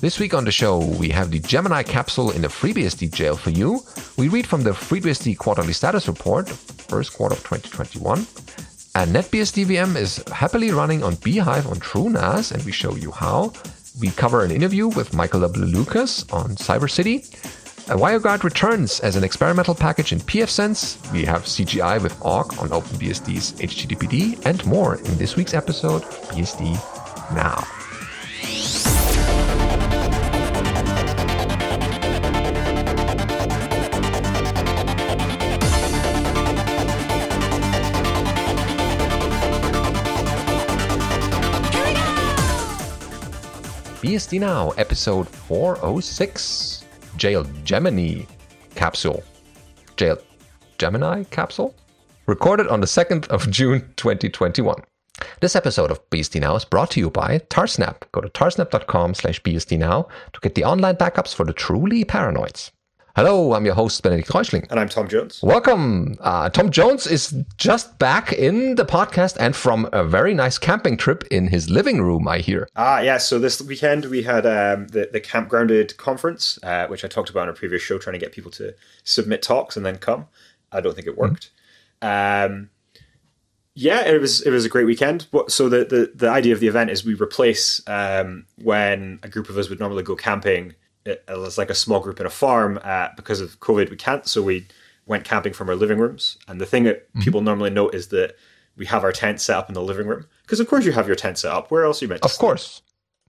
This week on the show, we have the Gemini capsule in the FreeBSD jail for you. We read from the FreeBSD quarterly status report, first quarter of 2021. And NetBSD VM is happily running on bhyve on TrueNAS, and we show you how. We cover an interview with Michael W. Lucas on CyberCity. WireGuard returns as an experimental package in pfSense. We have CGI with Awk on OpenBSD's HTTPD and more in this week's episode BSD Now. BSD Now, episode 406 Jail Gemini capsule. Jail Gemini capsule? Recorded on the 2nd of June 2021. This episode of BSD Now is brought to you by Tarsnap. Go to tarsnap.com slash BSD Now to get the online backups for the truly paranoids. Hello, I'm your host, Benedict Reuschling. And I'm Tom Jones. Welcome. Uh, Tom Jones is just back in the podcast and from a very nice camping trip in his living room, I hear. Ah, yeah. So this weekend we had um, the, the Campgrounded conference, uh, which I talked about in a previous show, trying to get people to submit talks and then come. I don't think it worked. Mm-hmm. Um, yeah, it was it was a great weekend. So the, the, the idea of the event is we replace um, when a group of us would normally go camping as like a small group in a farm. Uh, because of COVID, we can't. So we went camping from our living rooms. And the thing that mm-hmm. people normally note is that we have our tent set up in the living room. Because of course you have your tent set up. Where else are you meant? Of course.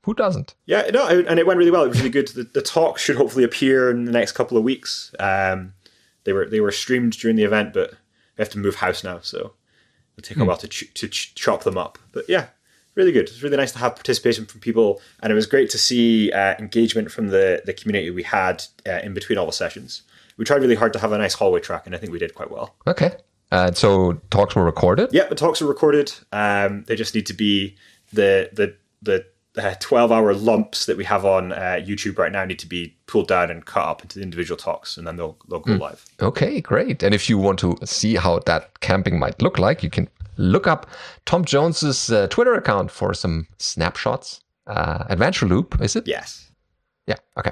Who doesn't? Yeah, no, and it went really well. It was really good. The, the talk should hopefully appear in the next couple of weeks. Um, they were they were streamed during the event, but we have to move house now, so it'll take mm. a hmm. while to ch- to ch- chop them up. But yeah, really good. It's really nice to have participation from people, and it was great to see uh, engagement from the the community we had uh, in between all the sessions. We tried really hard to have a nice hallway track, and I think we did quite well. Okay. Uh, so talks were recorded. Yeah, the talks are recorded. Um, they just need to be the the the uh, 12 hour lumps that we have on uh, YouTube right now need to be pulled down and cut up into individual talks and then they'll, they'll go mm. live. Okay, great. And if you want to see how that camping might look like, you can look up Tom Jones's uh, Twitter account for some snapshots. Uh, Adventure Loop, is it? Yes. Yeah. Okay.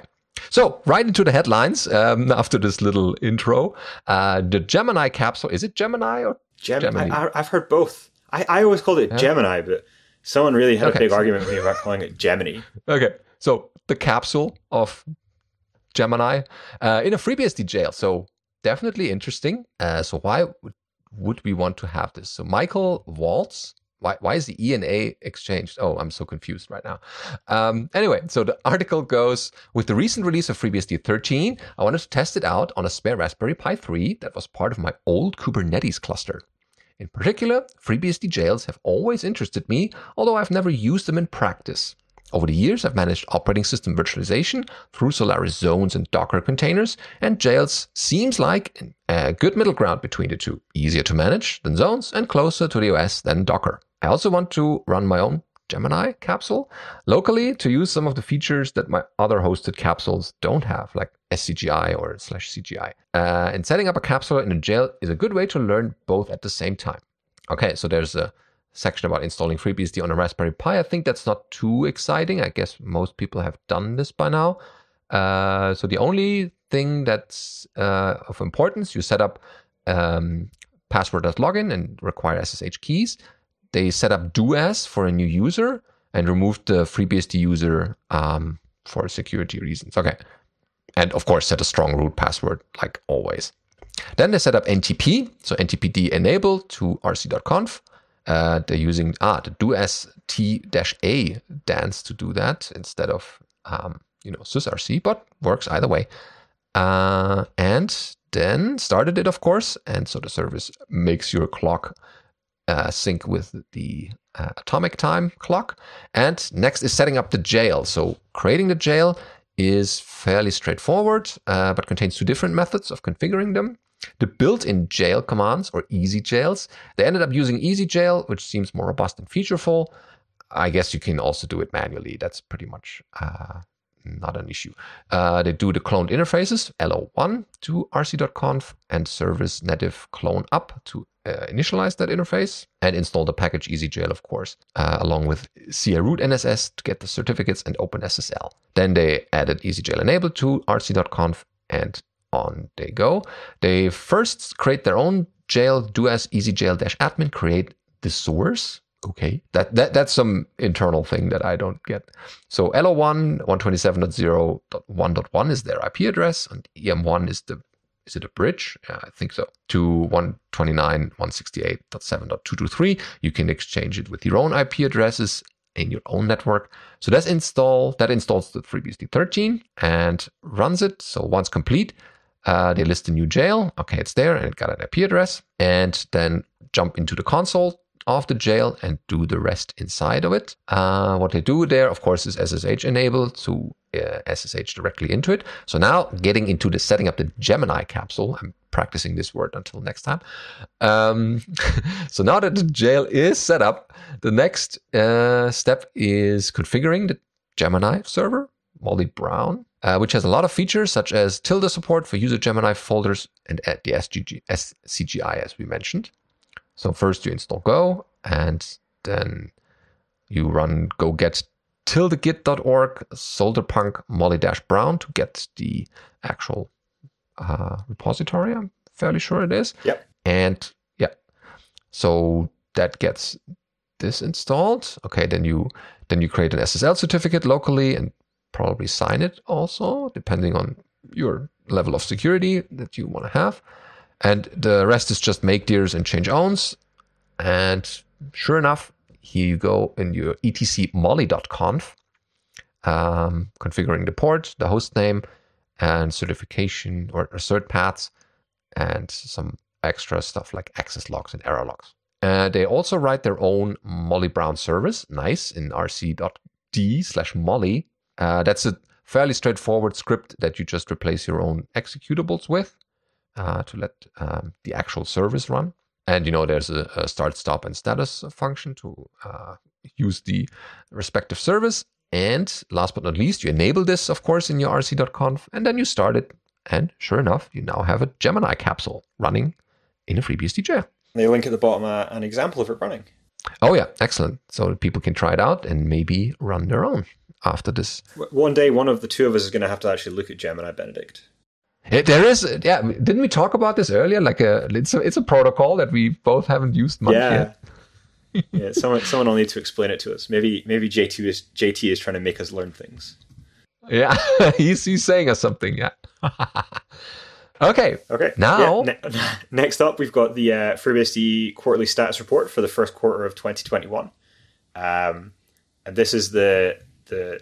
So right into the headlines um, after this little intro. Uh, the Gemini capsule is it Gemini or Gem- Gemini? I, have heard both. I, I always called it yeah. Gemini, but someone really had okay. a big argument with me about calling it Gemini. Okay. So the capsule of Gemini uh, in a FreeBSD jail. So definitely interesting. Uh, so why would we want to have this? So Michael Waltz, why, why is the E and A exchanged? Oh, I'm so confused right now. Um, anyway, so the article goes with the recent release of FreeBSD 13, I wanted to test it out on a spare Raspberry Pi 3 that was part of my old Kubernetes cluster. In particular, FreeBSD jails have always interested me, although I've never used them in practice. Over the years, I've managed operating system virtualization through Solaris zones and Docker containers, and jails seems like a good middle ground between the two. Easier to manage than zones and closer to the OS than Docker. I also want to run my own Gemini capsule locally to use some of the features that my other hosted capsules don't have, like SCGI or slash CGI. Uh, and setting up a capsule in a jail is a good way to learn both at the same time. Okay, so there's a section about installing FreeBSD on a Raspberry Pi. I think that's not too exciting. I guess most people have done this by now. Uh, so the only thing that's uh, of importance, you set up um, password as login and require SSH keys. They set up doas for a new user and removed the FreeBSD user um, for security reasons. Okay. And of course, set a strong root password like always. Then they set up NTP, so NTPD enable to rc.conf. Uh, they're using ah the doas t-a dance to do that instead of um, you know sysrc, but works either way. Uh, and then started it, of course, and so the service makes your clock uh, sync with the uh, atomic time clock. And next is setting up the jail. So creating the jail is fairly straightforward, uh, but contains two different methods of configuring them. The built-in jail commands or easy jails, they ended up using easy jail, which seems more robust and featureful. I guess you can also do it manually. That's pretty much uh, not an issue. Uh, they do the cloned interfaces, LO1 to rc.conf and service netif clone up to uh, initialize that interface and install the package ezjail, of course, uh, along with CA root NSS to get the certificates and OpenSSL. Then they added ezjail enable to rc.conf and on. They go. They first create their own jail, do as ezjail-admin, create the source. Okay. That, that that's some internal thing that i don't get. So lo1 127.0.1.1 is their ip address and em1 is the is it a bridge? Yeah, i think so. To 129.168.7.223 you can exchange it with your own ip addresses in your own network. So that's install that installs the FreeBSD 13 and runs it. So once complete uh, they list a new jail okay it's there and it got an ip address and then jump into the console of the jail and do the rest inside of it. Uh, what they do there, of course, is SSH enabled to uh, SSH directly into it. So now getting into the setting up the Gemini capsule, I'm practicing this word until next time. Um, so now that the jail is set up, the next uh, step is configuring the Gemini server, Molly Brown, uh, which has a lot of features such as tilde support for user Gemini folders and the SGG, SCGI, as we mentioned. So first you install Go and then you run go get tildegit.org solderpunk molly brown to get the actual uh, repository. I'm fairly sure it is. Yep. And yeah, so that gets this installed. Okay, then you then you create an SSL certificate locally and probably sign it also, depending on your level of security that you want to have. And the rest is just make dirs and change owns. And sure enough, here you go in your etc molly.conf, um, configuring the port, the host name, and certification or, cert paths, and some extra stuff like access logs and error logs. Uh, they also write their own Molly Brown service, nice, in rc.d slash molly. Uh, that's a fairly straightforward script that you just replace your own executables with uh, to let um, the actual service run. And you know, there's a, a start, stop, and status function to uh, use the respective service. And last but not least, you enable this, of course, in your rc.conf, and then you start it. And sure enough, you now have a Gemini capsule running in a FreeBSD jail. They link at the bottom uh, an example of it running. Oh yeah, excellent. So people can try it out and maybe run their own after this. One day, one of the two of us is going to have to actually look at Gemini Benedict. It, there is, yeah. Didn't we talk about this earlier? Like a, it's a, it's a protocol that we both haven't used much yeah. yet. yeah, someone, someone will need to explain it to us. Maybe, maybe JT is JT is trying to make us learn things. Yeah, he's he's saying us something. Yeah. okay. Okay. Now, yeah, ne- next up, we've got the uh, FreeBSD quarterly status report for the first quarter of 2021, um, and this is the the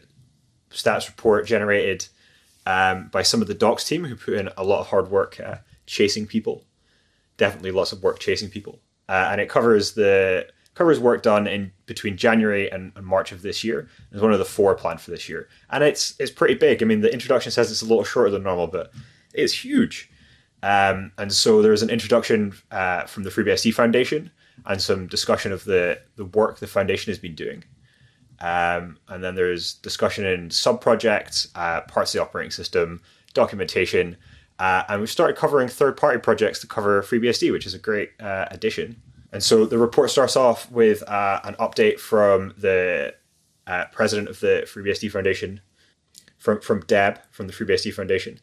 stats report generated um, by some of the docs team who put in a lot of hard work uh, chasing people. Definitely lots of work chasing people, uh, and it covers the covers work done in between January and, and March of this year. It's one of the four planned for this year, and it's it's pretty big. I mean, the introduction says it's a little shorter than normal, but it's huge. Um, and so there's an introduction uh, from the FreeBSD Foundation and some discussion of the the work the foundation has been doing. Um, and then there's discussion in sub projects, uh, parts of the operating system, documentation, uh, and we've started covering third party projects to cover FreeBSD, which is a great uh, addition. And so the report starts off with uh, an update from the uh, president of the FreeBSD Foundation, from, from Deb from the FreeBSD Foundation,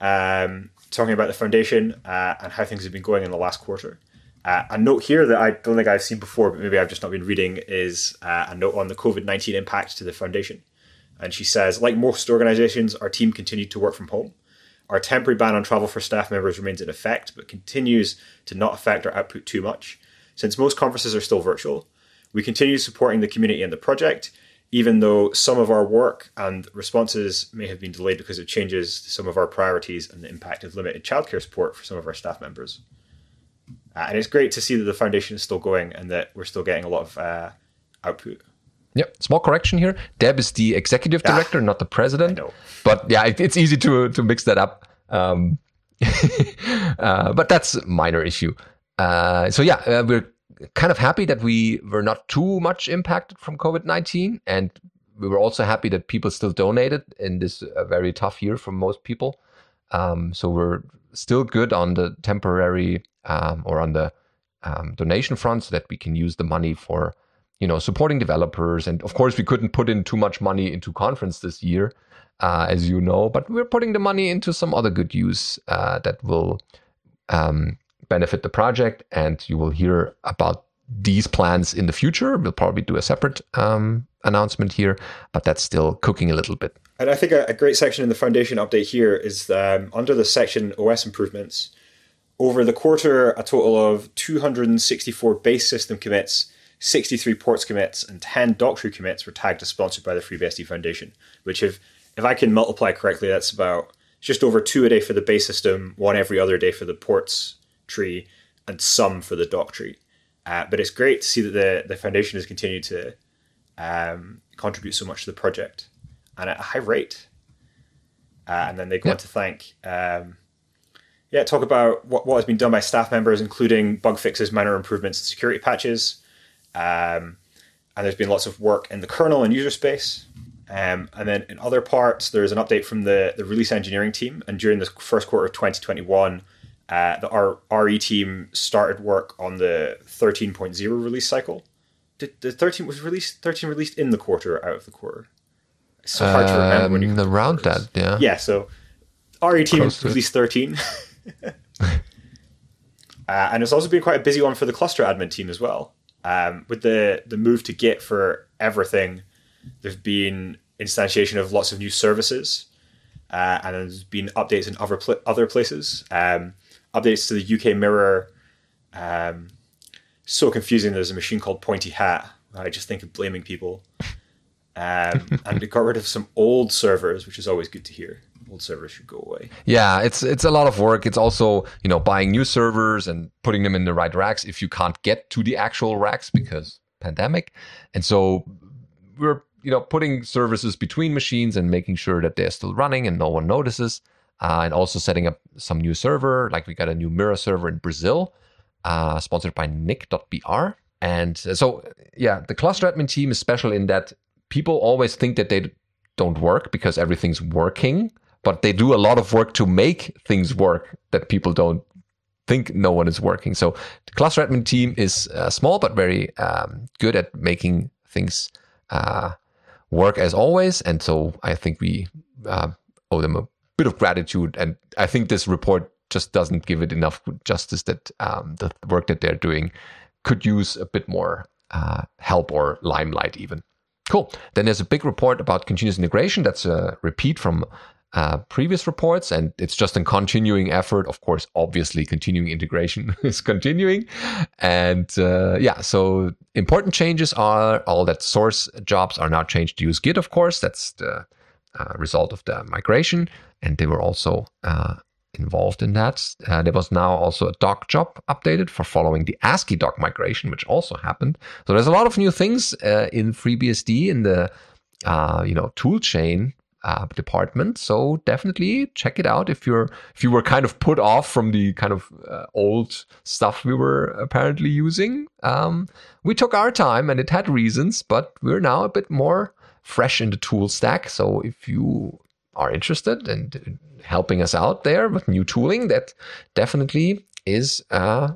um, talking about the foundation uh, and how things have been going in the last quarter. Uh, a note here that I don't think I've seen before, but maybe I've just not been reading, is uh, a note on the COVID 19 impact to the foundation. And she says, like most organizations, our team continued to work from home. Our temporary ban on travel for staff members remains in effect, but continues to not affect our output too much. Since most conferences are still virtual, we continue supporting the community and the project, even though some of our work and responses may have been delayed because of changes to some of our priorities and the impact of limited childcare support for some of our staff members. Uh, and it's great to see that the foundation is still going and that we're still getting a lot of uh, output. Yep. Small correction here. Deb is the executive ah, director, ah, not the president. But yeah, it, it's easy to to mix that up. Um, uh, but that's a minor issue. Uh, so yeah, uh, we're kind of happy that we were not too much impacted from COVID nineteen, and we were also happy that people still donated in this uh, very tough year for most people. Um, so we're still good on the temporary um, or on the um, donation front, so that we can use the money for you know supporting developers. And of course, we couldn't put in too much money into conference this year, uh, as you know, but we're putting the money into some other good use uh, that will um, benefit the project. And you will hear about these plans in the future. We'll probably do a separate um, announcement here, but that's still cooking a little bit. And I think a, a great section in the foundation update here is um, under the section OS improvements. Over the quarter, a total of 264 base system commits, 63 ports commits, and 10 doc tree commits were tagged as sponsored by the FreeBSD Foundation, which if if I can multiply correctly, that's about just over two a day for the base system, one every other day for the ports tree, and some for the doc tree. Uh, but it's great to see that the, the foundation has continued to um, contribute so much to the project and at a high rate. Uh, and then they go on to thank, um, yeah, talk about what, what has been done by staff members, including bug fixes, minor improvements, and security patches. Um, and there's been lots of work in the kernel and user space. Um, and then in other parts, there's an update from the, the release engineering team. And during the first quarter of 2021, uh, the R- RE team started work on the 13.0 release cycle. Did the 13 was released 13 released in the quarter out of the quarter? It's so hard to remember when you um, around that, yeah. Yeah, so RE team released 13. uh, and it's also been quite a busy one for the cluster admin team as well. Um, with the the move to Git for everything, there's been instantiation of lots of new services, uh, and there's been updates in other pl- other places. Um, updates to the UK Mirror. Um, so confusing. There's a machine called Pointy Hat. I just think of blaming people. Um, and it got rid of some old servers, which is always good to hear. Old servers should go away. Yeah, it's it's a lot of work. It's also you know buying new servers and putting them in the right racks if you can't get to the actual racks because pandemic, and so we're you know putting services between machines and making sure that they're still running and no one notices uh, and also setting up some new server. Like we got a new Mirror server in Brazil, uh, sponsored by NIC.br. And so, yeah, the cluster admin team is special in that people always think that they don't work because everything's working, but they do a lot of work to make things work that people don't think no one is working. So the cluster admin team is uh, small but very um, good at making things uh, work as always. And so I think we uh, owe them a bit of gratitude. And I think this report just doesn't give it enough justice that um, the work that they're doing could use a bit more uh, help or limelight, even. Cool. Then there's a big report about continuous integration. That's a repeat from uh, previous reports, and it's just a continuing effort. Of course, obviously, continuing integration is continuing. And uh, yeah, so important changes are all that source jobs are now changed to use Git, of course. That's the uh, result of the migration and they were also uh, involved in that. Uh, there was now also a doc job updated for following the ASCII doc migration, which also happened. So there's a lot of new things uh, in FreeBSD in the uh, you know toolchain uh, department. So definitely check it out if you're if you were kind of put off from the kind of uh, old stuff we were apparently using. Um, we took our time and it had reasons, but we're now a bit more fresh in the tool stack. So if you are interested in helping us out there with new tooling, that definitely is uh,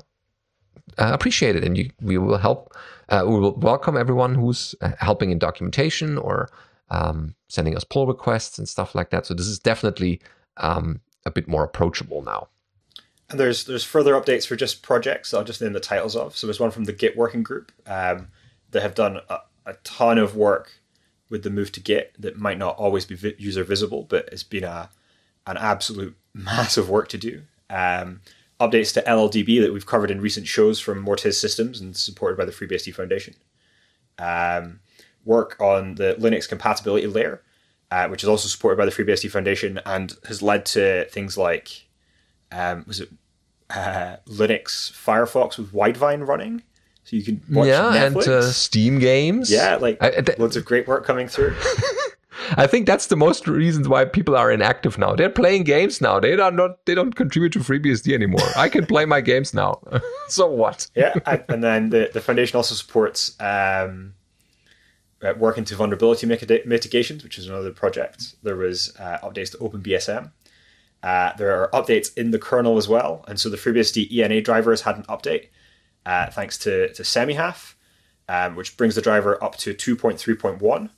uh, appreciated. And you, we will help, uh, we will welcome everyone who's uh, helping in documentation or um, sending us pull requests and stuff like that. So this is definitely um, a bit more approachable now. And there's there's further updates for just projects I'll just name the titles of. So there's one from the Git working group um, that have done a, a ton of work with the move to Git that might not always be user visible, but it's been a an absolute massive work to do. Um, updates to LLDB that we've covered in recent shows from Moritz Systems and supported by the FreeBSD Foundation. Um, work on the Linux compatibility layer, uh, which is also supported by the FreeBSD Foundation and has led to things like, um, was it uh, Linux Firefox with Widevine running? So you can watch yeah, Netflix. and uh, Steam games. Yeah, like I, th- loads of great work coming through. I think that's the most reasons why people are inactive now. They're playing games now. They are not. They don't contribute to FreeBSD anymore. I can play my games now. so what? yeah, and then the the foundation also supports um, uh, work into vulnerability mitigations, which is another project. There was uh, updates to OpenBSM. Uh, there are updates in the kernel as well, and so the FreeBSD ENA drivers had an update uh, thanks to to Semihalf, um, which brings the driver up to 2.3.1,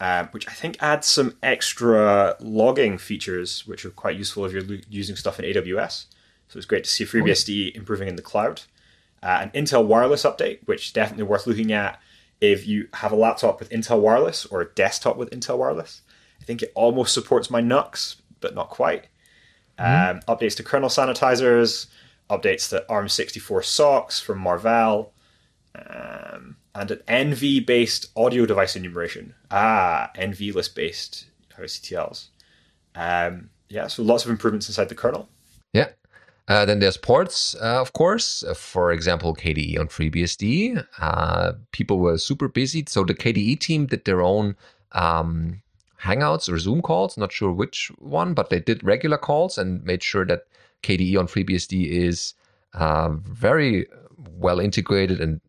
um, which I think adds some extra logging features, which are quite useful if you're using stuff in AWS. So it's great to see FreeBSD improving in the cloud. Uh, an Intel wireless update, which definitely worth looking at if you have a laptop with Intel Wireless or a desktop with Intel Wireless. I think it almost supports my NUCs, but not quite. Mm-hmm. Um, updates to kernel sanitizers, updates to ARM64 SoCs from Marvell, um, and an NV based audio device enumeration. Ah, NV list based ioctls. Um, yeah, so lots of improvements inside the kernel. Yeah, uh, then there's ports, uh, of course. Uh, for example, KDE on FreeBSD. Uh, people were super busy, so the KDE team did their own um, Hangouts or Zoom calls. Not sure which one, but they did regular calls and made sure that KDE on FreeBSD is uh, very well integrated and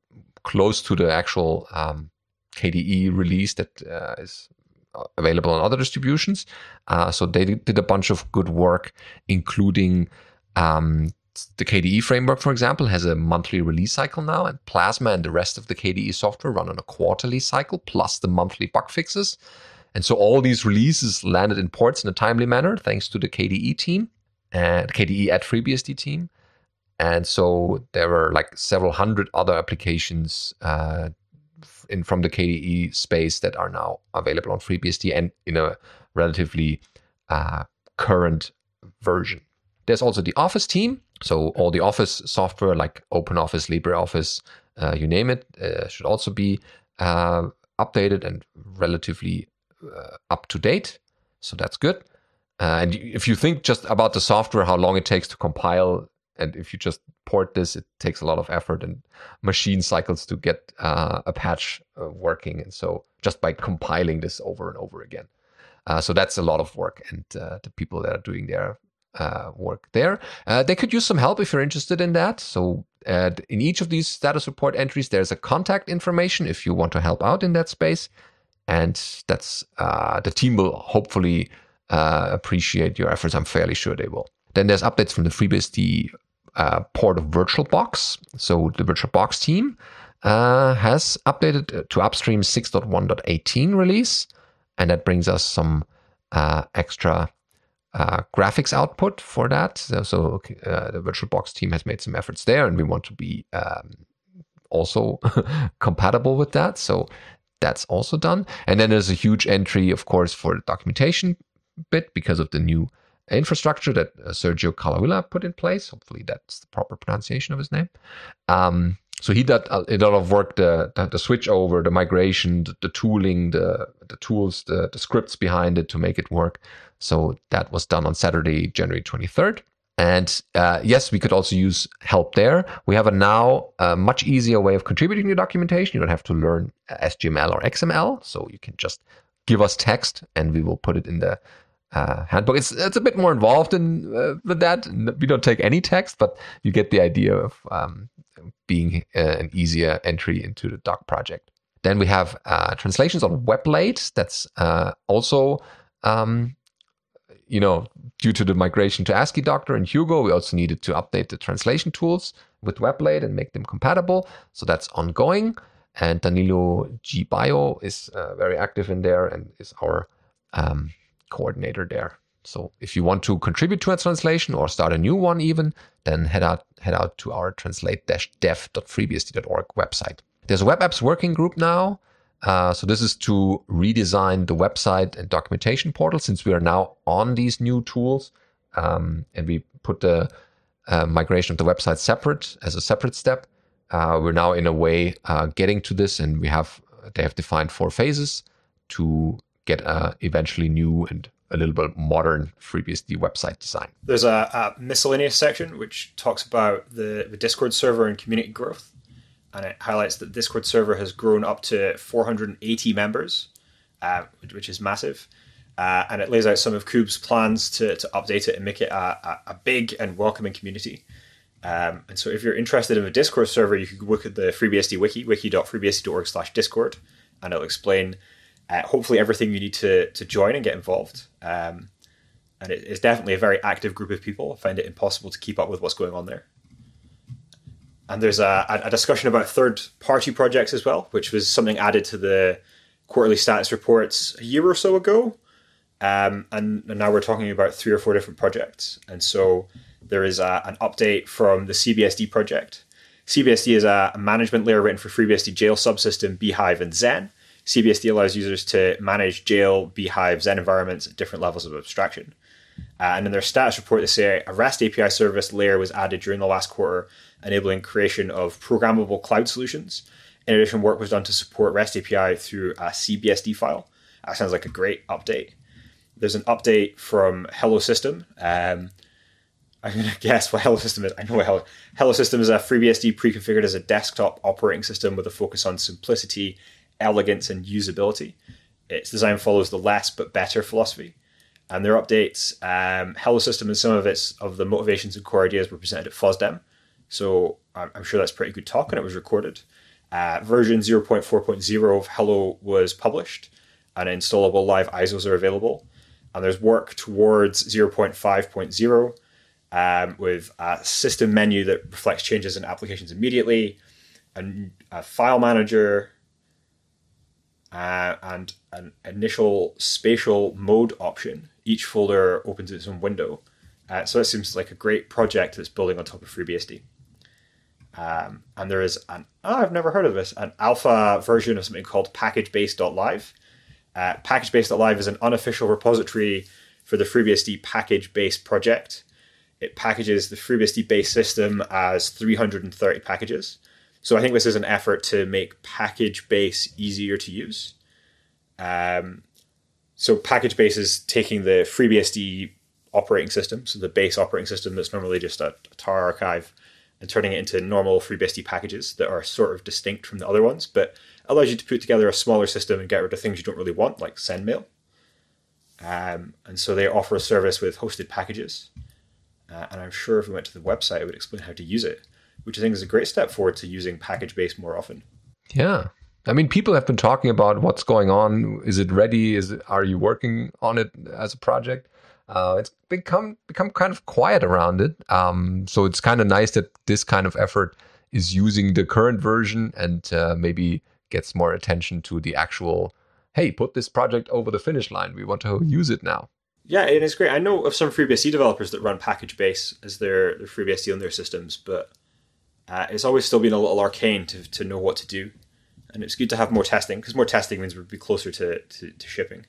close to the actual um, KDE release that uh, is available on other distributions. so they did a bunch of good work, including um, the KDE framework, for example, has a monthly release cycle now, and Plasma and the rest of the KDE software run on a quarterly cycle plus the monthly bug fixes. And so all these releases landed in ports in a timely manner, thanks to the KDE team and KDE at FreeBSD team. And so there were like several hundred other applications uh, in from the KDE space that are now available on FreeBSD and in a relatively uh, current version. There's also the Office team. So all the Office software like OpenOffice, LibreOffice, uh, you name it, uh, should also be uh, updated and relatively uh, up to date. So that's good. Uh, and if you think just about the software, how long it takes to compile, and if you just port this, it takes a lot of effort and machine cycles to get uh, a patch working. And so just by compiling this over and over again. Uh, so that's a lot of work, and uh, the people that are doing their uh, work there. Uh, they could use some help if you're interested in that. So uh, in each of these status report entries, there's a contact information if you want to help out in that space. And that's uh, the team will hopefully uh, appreciate your efforts. I'm fairly sure they will. Then there's updates from the FreeBSD uh, port of VirtualBox. So the VirtualBox team has updated to upstream 6.1.18 release, and that brings us some extra uh, graphics output for that. So, so uh, the VirtualBox team has made some efforts there, and we want to be um, also compatible with that. So that's also done. And then there's a huge entry, of course, for the documentation bit because of the new infrastructure that uh, Sergio Carlavilla put in place. Hopefully, that's the proper pronunciation of his name. Um, so he did a, lot of work, the, the, the switch over, the migration, the, the, tooling, the the tools, the, the scripts behind it to make it work. So that was done on Saturday, January 23rd. And uh, yes, we could also use help there. We have a now a much easier way of contributing to documentation. You don't have to learn HTML or XML, so you can just give us text, and we will put it in the uh, handbook. It's it's a bit more involved in uh, with that. We don't take any text, but you get the idea of um, being uh, an easier entry into the doc project. Then we have uh, translations on WebLate. That's uh, also um, you know, due to the migration to Asciidoctor and Hugo, we also needed to update the translation tools with WebLate and make them compatible. So that's ongoing. And Danilo G Baio is uh, very active in there and is our um, coordinator there. So if you want to contribute to a translation or start a new one, even then head out head out to our translate-dev.freebsd.org website. There's a web apps working group now uh, so this is to redesign the website and documentation portal since we are now on these new tools, um, and we put the uh, migration of the website separate as a separate step. Uh, we're now in a way uh, getting to this, and we have they have defined four phases to get a eventually new and a little bit modern FreeBSD website design. There's a, a miscellaneous section which talks about the, the Discord server and community growth and it highlights that Discord server has grown up to 480 members, uh, which is massive. Uh, and it lays out some of Kube's plans to, to update it and make it a, a, big and welcoming community. Um, and so, if you're interested in a Discord server, you can look at the FreeBSD wiki, wiki.freebsd.org slash Discord, and it'll explain uh, hopefully everything you need to to join and get involved. Um, and it, it's definitely a very active group of people. I find it impossible to keep up with what's going on there. And there's a, a discussion about third party projects as well, which was something added to the quarterly status reports a year or so ago. Um, and, and, now we're talking about three or four different projects. And so there is a, an update from the CBSD project. CBSD is a, a management layer written for FreeBSD jail subsystem, bhyve, and Xen. CBSD allows users to manage jail, bhyve, Xen environments at different levels of abstraction. Uh, and in their status report, they say a REST API service layer was added during the last quarter, enabling creation of programmable cloud solutions. In addition, work was done to support REST API through a CBSD file. That sounds like a great update. There's an update from Hello System. Um, I'm going to guess what Hello System is. I know what Hello, Hello System is a FreeBSD pre-configured as a desktop operating system with a focus on simplicity, elegance, and usability. Its design follows the less but better philosophy. And their updates, um, Hello System and some of its of the motivations and core ideas were presented at FOSDEM. So I'm, sure that's pretty good talk, and it was recorded. Uh, version 0.4.0 of Hello was published, and installable live ISOs are available. And there's work towards 0.5.0 um, with a system menu that reflects changes in applications immediately, a, a file manager, uh, and an initial spatial mode option. Each folder opens its own window. Uh, so it seems like a great project that's building on top of FreeBSD. Um, and there is an oh, I've never heard of this an alpha version of something called packagebase.live. Uh, packagebase.live is an unofficial repository for the FreeBSD package base project. It packages the FreeBSD base system as 330 packages. So I think this is an effort to make package base easier to use. Um, so package base is taking the FreeBSD operating system, so the base operating system that's normally just a, a tar archive, and turning it into normal FreeBSD packages that are sort of distinct from the other ones, but allows you to put together a smaller system and get rid of things you don't really want, like SendMail. Um, and so they offer a service with hosted packages. Uh, and I'm sure if we went to the website, it would explain how to use it, which I think is a great step forward to using package base more often. Yeah. I mean, people have been talking about what's going on. Is it ready? Is it, are you working on it as a project? uh, it's become become kind of quiet around it. Um, so it's kind of nice that this kind of effort is using the current version and uh, maybe gets more attention to the actual. Hey, put this project over the finish line. We want to use it now. Yeah, and it is great. I know of some FreeBSD developers that run package base as their, their FreeBSD on their systems, but uh, it's always still been a little arcane to, to know what to do. And it's good to have more testing because more testing means we'll be closer to, to, to shipping.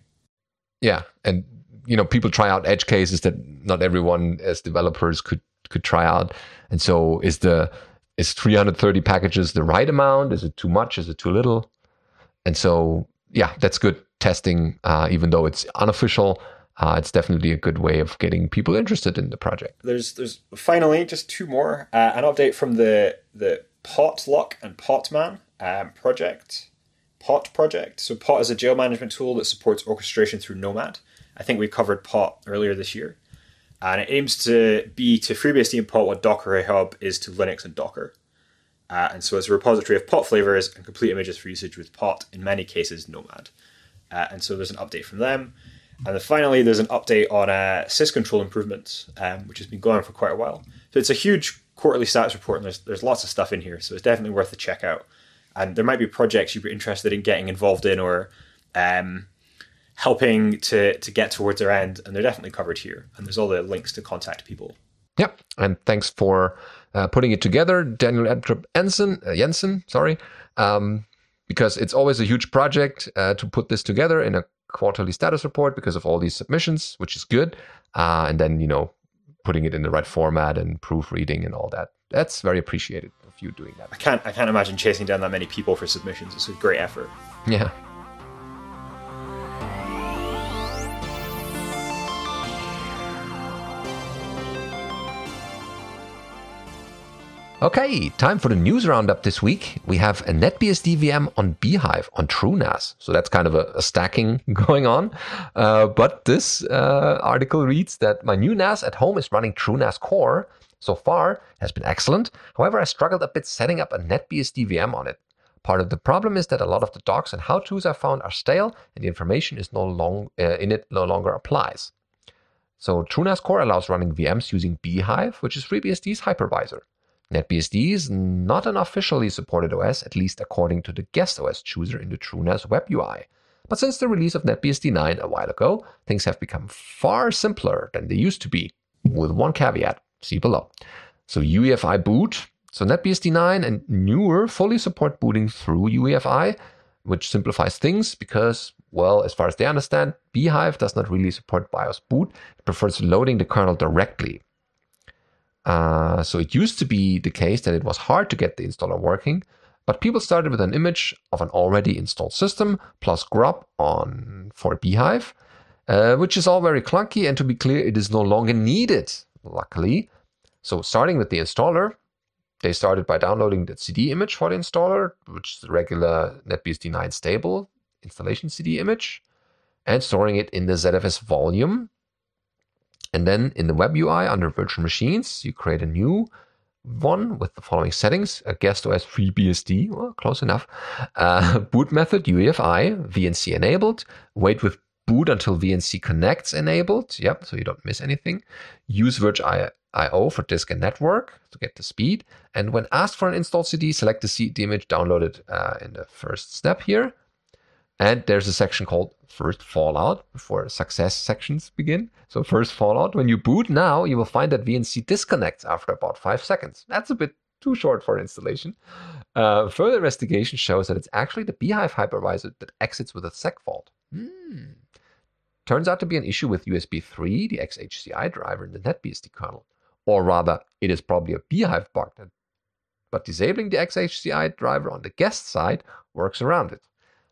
Yeah, and you know people try out edge cases that not everyone as developers could could try out. And so is the is 330 packages the right amount? Is it too much? Is it too little? And so yeah that's good testing uh, even though it's unofficial uh, it's definitely a good way of getting people interested in the project there's there's finally just two more uh, an update from the the potluck and potman um, project pot project so pot is a jail management tool that supports orchestration through nomad I think we covered Pot earlier this year. And it aims to be to FreeBSD and Pot what Docker Hub is to Linux and Docker. Uh, and so it's a repository of Pot flavors and complete images for usage with Pot, in many cases Nomad. Uh, and so there's an update from them. And then finally, there's an update on uh, syscontrol improvements, um, which has been going on for quite a while. So it's a huge quarterly stats report, and there's, there's lots of stuff in here. So it's definitely worth a check out. And there might be projects you'd be interested in getting involved in or um, helping to to get towards their end, and they're definitely covered here. And there's all the links to contact people. Yep, and thanks for uh, putting it together, Daniel Ebdrup Jensen. Uh, Jensen, sorry, um, because it's always a huge project uh, to put this together in a quarterly status report because of all these submissions, which is good. Uh, and then you know, putting it in the right format and proofreading and all that. That's very appreciated of you doing that. I can't I can't imagine chasing down that many people for submissions. It's a great effort. Yeah. Okay, time for the news roundup this week. We have a NetBSD VM on bhyve on TrueNAS. So that's kind of a, a stacking going on. Uh, but this uh, article reads that my new NAS at home is running TrueNAS Core. So far, has been excellent. However, I struggled a bit setting up a NetBSD VM on it. Part of the problem is that a lot of the docs and how-tos I found are stale, and the information is no long uh, in it no longer applies. So TrueNAS Core allows running VMs using bhyve, which is FreeBSD's hypervisor. NetBSD is not an officially supported OS, at least according to the guest OS chooser in the TrueNAS web UI. But since the release of NetBSD 9 a while ago, things have become far simpler than they used to be, with one caveat, see below. So UEFI boot, so NetBSD 9 and newer fully support booting through UEFI, which simplifies things because, well, as far as they understand, bhyve does not really support BIOS boot. It prefers loading the kernel directly. Uh, so it used to be the case that it was hard to get the installer working, but people started with an image of an already installed system plus grub on for bhyve, uh, which is all very clunky. And to be clear, it is no longer needed, luckily. So starting with the installer, they started by downloading the CD image for the installer, which is the regular NetBSD 9 stable installation CD image, and storing it in the ZFS volume and then in the web UI under virtual machines, you create a new one with the following settings a guest OS FreeBSD, well, close enough. Uh, boot method UEFI, VNC enabled. Wait with boot until VNC connects enabled. Yep, so you don't miss anything. Use VirtIO for disk and network to get the speed. And when asked for an install CD, select the CD image downloaded uh, in the first step here. And there's a section called first fallout before success sections begin. So first fallout, when you boot now, you will find that VNC disconnects after about five seconds. That's a bit too short for installation. Uh, further investigation shows that it's actually the bhyve hypervisor that exits with a seg fault. Hmm. Turns out to be an issue with USB 3, the XHCI driver in the NetBSD kernel. Or rather, it is probably a bhyve bug. But disabling the XHCI driver on the guest side works around it.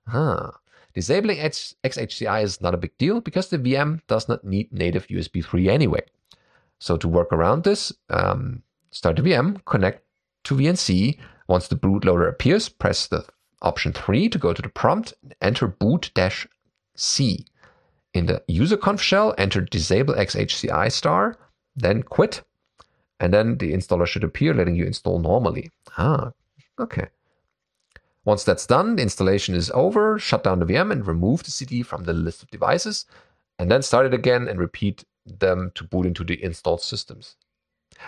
Huh. Disabling XHCI is not a big deal because the VM does not need native USB 3 anyway. So to work around this, um, start the VM, connect to VNC. Once the bootloader appears, press the option 3 to go to the prompt, and enter boot-c. In the userconf shell, enter disable XHCI star, then quit, and then the installer should appear letting you install normally. Ah, okay. Once that's done, the installation is over, shut down the VM and remove the CD from the list of devices, and then start it again and repeat them to boot into the installed systems.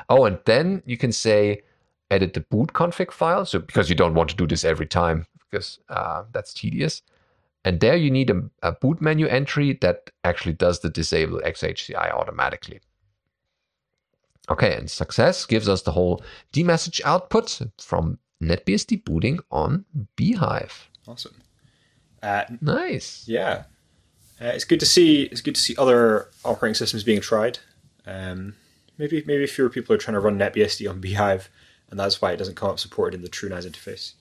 Oh, and then you can say edit the boot config file. So because you don't want to do this every time because uh, that's tedious. And there you need a, a, boot menu entry that actually does the disable XHCI automatically. Okay, and success gives us the whole dmesg output from NetBSD booting on bhyve. Awesome. Uh, nice. Yeah, uh, it's good to see. It's good to see other operating systems being tried. Um, maybe maybe fewer people are trying to run NetBSD on Beehive, and that's why it doesn't come up supported in the TrueNAS interface.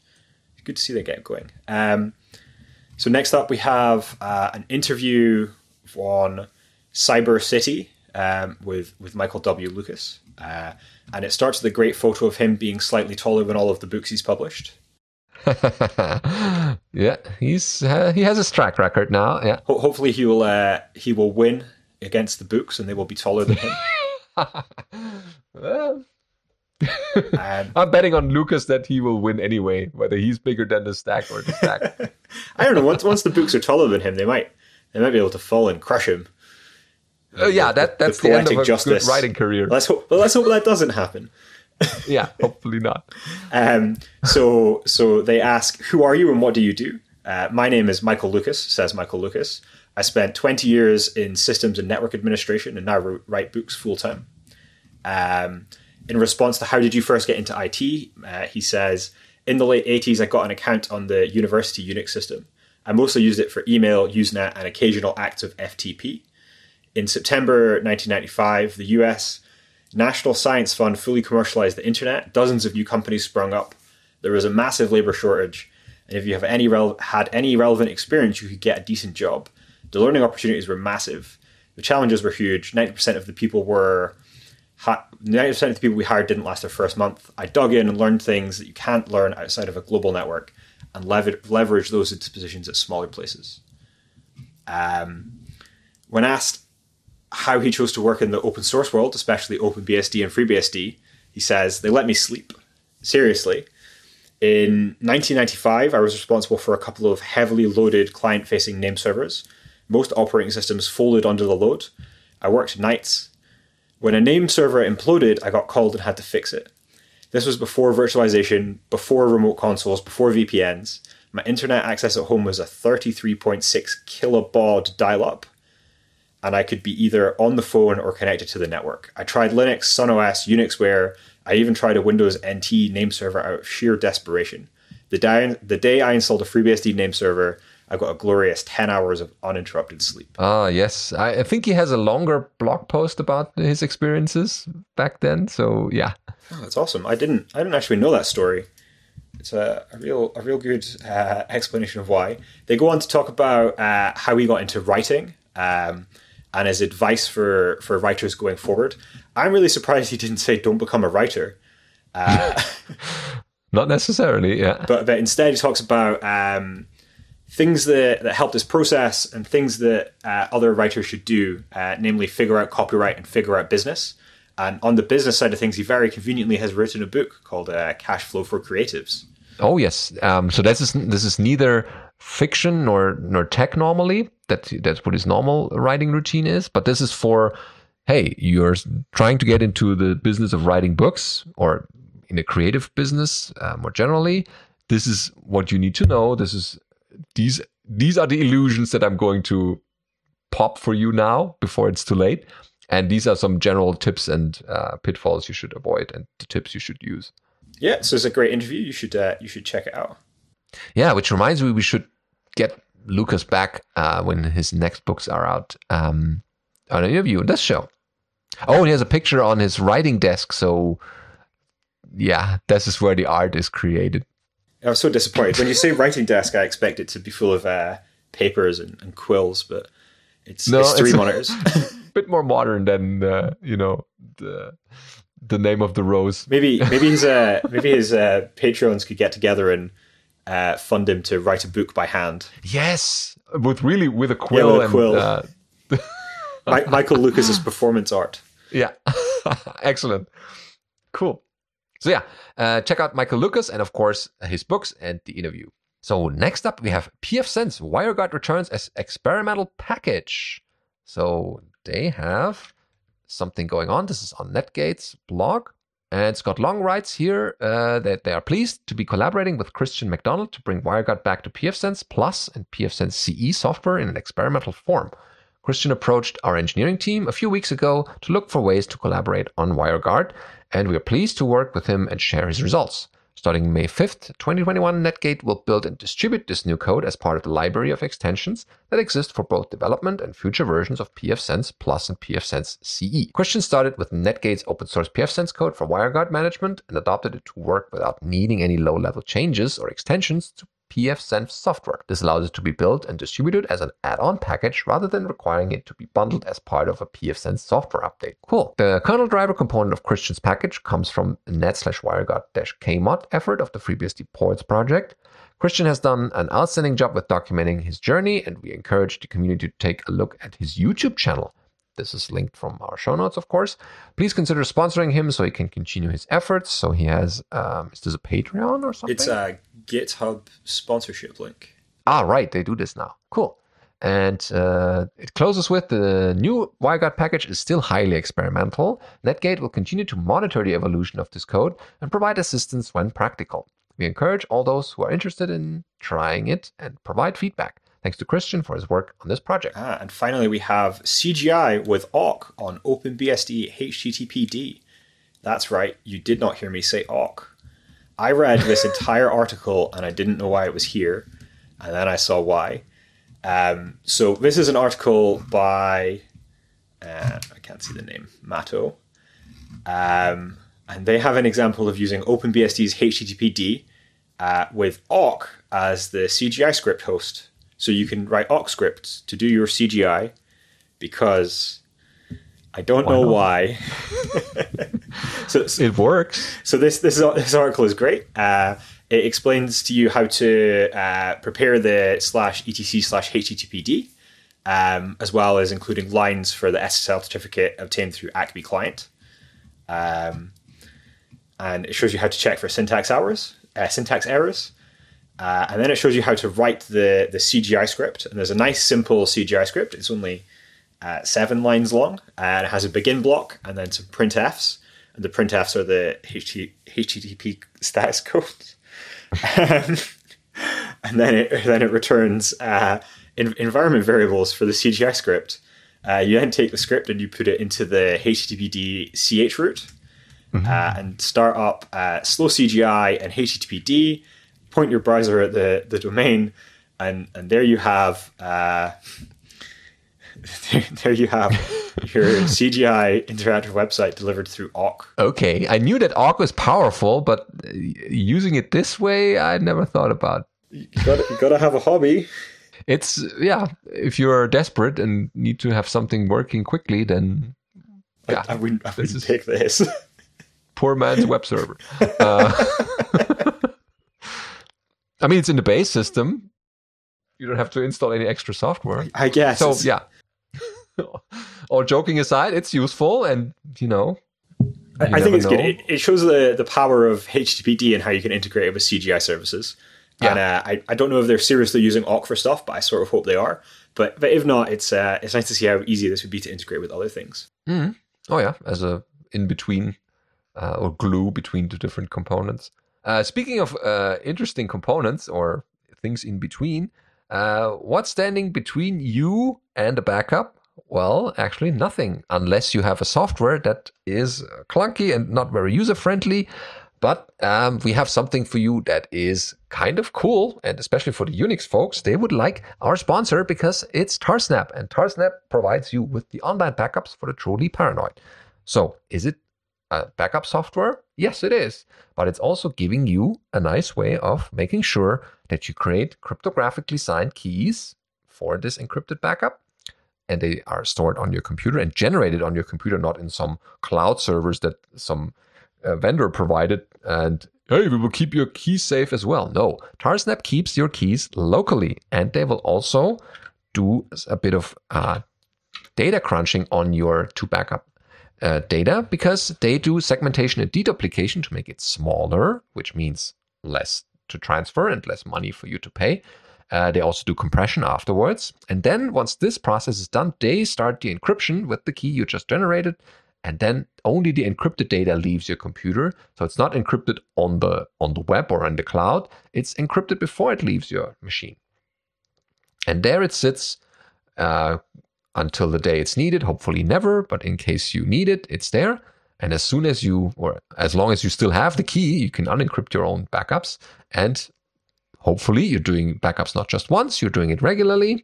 It's good to see they get going. Um, so next up, we have uh, an interview on Cyber City um, with with Michael W. Lucas. Uh, and it starts with a great photo of him being slightly taller than all of the books he's published. yeah, he's uh, he has his track record now. Yeah, Ho- hopefully he will uh, he will win against the books, and they will be taller than him. well, um, I'm betting on Lucas that he will win anyway, whether he's bigger than the stack or the stack. I don't know. Once once the books are taller than him, they might they might be able to fall and crush him. Oh yeah, that that's the, the end of a justice. good writing career. Let's hope. Well, let's hope that doesn't happen. yeah, hopefully not. Um, so so they ask, "Who are you and what do you do?" Uh, my name is Michael Lucas. Says Michael Lucas. I spent 20 years in systems and network administration and now write books full time. Um, in response to how did you first get into IT, uh, he says, in the late 80s, I got an account on the university Unix system. I mostly used it for email, Usenet, and occasional acts of FTP. In September 1995, the US National Science Fund fully commercialized the internet. Dozens of new companies sprung up. There was a massive labor shortage, and if you have any rel- had any relevant experience, you could get a decent job. The learning opportunities were massive. The challenges were huge. Ninety percent of the people were ninety percent of the people we hired didn't last their first month. I dug in and learned things that you can't learn outside of a global network, and lever- leverage those into positions at smaller places. Um, when asked how he chose to work in the open source world, especially OpenBSD and FreeBSD, he says, they let me sleep. Seriously. In 1995, I was responsible for a couple of heavily loaded client facing name servers. Most operating systems folded under the load. I worked nights. When a name server imploded, I got called and had to fix it. This was before virtualization, before remote consoles, before VPNs. My internet access at home was a 33.6 kilobaud dial up, and I could be either on the phone or connected to the network. I tried Linux, Sun OS, Unixware. I even tried a Windows NT name server out of sheer desperation. The day, the day I installed a FreeBSD name server, I got a glorious 10 hours of uninterrupted sleep. Ah, yes. I, I think he has a longer blog post about his experiences back then. So, yeah. Oh, that's awesome. I didn't I didn't actually know that story. It's a, a real a real good uh, explanation of why. They go on to talk about uh, how he got into writing um, and his advice for for writers going forward. I'm really surprised he didn't say don't become a writer. Uh, Not necessarily, yeah. but but instead he talks about um, things that, that help this process and things that uh, other writers should do, uh, namely figure out copyright and figure out business. And on the business side of things, he very conveniently has written a book called uh, Cash Flow for Creatives. Oh yes. Um, so this is this is neither fiction nor nor tech normally. That that's what his normal writing routine is. But this is for hey, you're trying to get into the business of writing books or in a creative business uh, more generally. This is what you need to know. This is these these are the illusions that I'm going to pop for you now before it's too late. And these are some general tips and uh, pitfalls you should avoid and the tips you should use. Yeah, so it's a great interview. You should uh, you should check it out. Yeah, which reminds me, we should get Lucas back uh, when his next books are out um, on an interview in this show. Oh, and he has a picture on his writing desk. So, yeah, this is where the art is created. I was so disappointed when you say writing desk. I expect it to be full of uh, papers and, and, quills, but it's, No, it's three it's- monitors. bit more modern than uh, you know the the name of the rose. maybe maybe his uh, maybe his uh, patrons could get together and uh, fund him to write a book by hand. Yes, with really with a quill with a and uh, Mi- Michael Lucas's performance art. Yeah. Excellent. Cool. So, yeah, uh, check out Michael Lucas and, of course, his books and the interview. So, next up, we have pfSense WireGuard returns as experimental package. So, they have something going on. This is on Netgate's blog. And Scott Long writes here uh, that they are pleased to be collaborating with Christian McDonald to bring WireGuard back to pfSense Plus and pfSense CE software in an experimental form. Christian approached our engineering team a few weeks ago to look for ways to collaborate on WireGuard, and we are pleased to work with him and share his results. Starting May 5th, 2021, Netgate will build and distribute this new code as part of the library of extensions that exist for both development and future versions of pfSense Plus and pfSense CE. Christian started with Netgate's open source pfSense code for WireGuard management and adopted it to work without needing any low level changes or extensions to pfSense software. This allows it to be built and distributed as an add-on package rather than requiring it to be bundled as part of a pfSense software update. Cool. The kernel driver component of Christian's package comes from net slash wireguard kmod effort of the FreeBSD ports project. Christian has done an outstanding job with documenting his journey, and we encourage the community to take a look at his YouTube channel. This is linked from our show notes, of course. Please consider sponsoring him so he can continue his efforts. So he has, um, is this a Patreon or something? It's a GitHub sponsorship link. Ah, right, they do this now. Cool. And uh, it closes with the new WireGuard package is still highly experimental. Netgate will continue to monitor the evolution of this code and provide assistance when practical. We encourage all those who are interested in trying it and provide feedback. Thanks to Christian for his work on this project. Ah, and finally, we have CGI with awk on OpenBSD HTTPD. That's right, you did not hear me say awk. I read this entire article and I didn't know why it was here, and then I saw why. Um, so this is an article by uh, I can't see the name Mato, um, and they have an example of using OpenBSD's HTTPD uh, with awk as the CGI script host. So you can write awk scripts to do your CGI because I don't know not? why. so, so, It works. so this this this article is great. Uh, it explains to you how to uh, prepare the slash etc slash httpd, um, as well as including lines for the SSL certificate obtained through Acme client. Um, and it shows you how to check for syntax errors. uh, syntax errors. Uh, and then it shows you how to write the, the CGI script. And there's a nice, simple CGI script. It's only uh, seven lines long, and it has a begin block and then some printfs. And the printfs are the HTTP status codes. Um, and then it then it returns uh, in, environment variables for the CGI script. Uh, you then take the script and you put it into the HTTPD chroot mm-hmm. uh, and start up uh, slowcgi and HTTPD. Point your browser at the, the domain, and and there you have uh, there, there, you have your CGI interactive website delivered through awk. Okay, I knew that awk was powerful, but using it this way, I never thought about. You got you got to have a hobby. It's yeah. If you're desperate and need to have something working quickly, then yeah, I, I wouldn't. I wouldn't this take this. poor man's web server. Uh, I mean, it's in the base system. You don't have to install any extra software. I guess. So yeah. All joking aside, it's useful, and you know. You I, think it's know. good. It, it, shows the the power of HTTPD and how you can integrate it with CGI services. Yeah. And uh, I, I don't know if they're seriously using awk for stuff, but I sort of hope they are. But but if not, it's uh, it's nice to see how easy this would be to integrate with other things. Mm-hmm. Oh yeah, as a in between uh, or glue between the different components. Uh, speaking of uh, interesting components or things in between, uh, what's standing between you and a backup? Well, actually, nothing, unless you have a software that is clunky and not very user friendly. But um, we have something for you that is kind of cool, and especially for the Unix folks, they would like our sponsor because it's Tarsnap, and Tarsnap provides you with the online backups for the truly paranoid. So, is it a backup software? Yes, it is. But it's also giving you a nice way of making sure that you create cryptographically signed keys for this encrypted backup. And they are stored on your computer and generated on your computer, not in some cloud servers that some uh, vendor provided. And hey, we will keep your keys safe as well. No, Tarsnap keeps your keys locally, and they will also do a bit of uh, data crunching on your two backup uh, data because they do segmentation and deduplication to make it smaller, which means less to transfer and less money for you to pay. Uh, they also do compression afterwards. And then once this process is done, they start the encryption with the key you just generated. And then only the encrypted data leaves your computer. So it's not encrypted on the on the web or in the cloud. It's encrypted before it leaves your machine. And there it sits uh, until the day it's needed, hopefully never, but in case you need it, it's there. And as soon as you, or as long as you still have the key, you can unencrypt your own backups. And hopefully you're doing backups not just once, you're doing it regularly.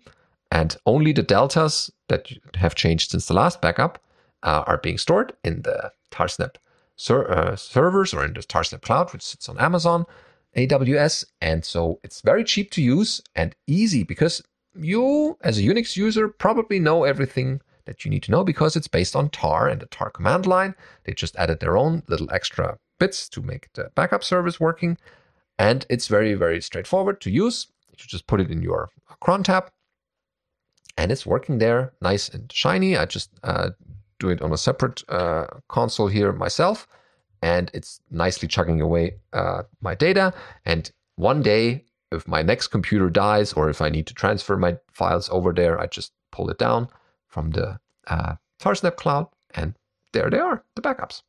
And only the deltas that have changed since the last backup uh, are being stored in the Tarsnap ser- uh, servers or in the Tarsnap cloud, which sits on Amazon AWS. And so it's very cheap to use and easy because you, as a Unix user, probably know everything that you need to know because it's based on tar and the tar command line. They just added their own little extra bits to make the backup service working. And it's very, very straightforward to use. You just put it in your crontab and it's working there nice and shiny. I just uh, do it on a separate uh, console here myself and it's nicely chugging away uh, my data. And one day if my next computer dies or if I need to transfer my files over there, I just pull it down from the uh, Tarsnap cloud and there they are, the backups.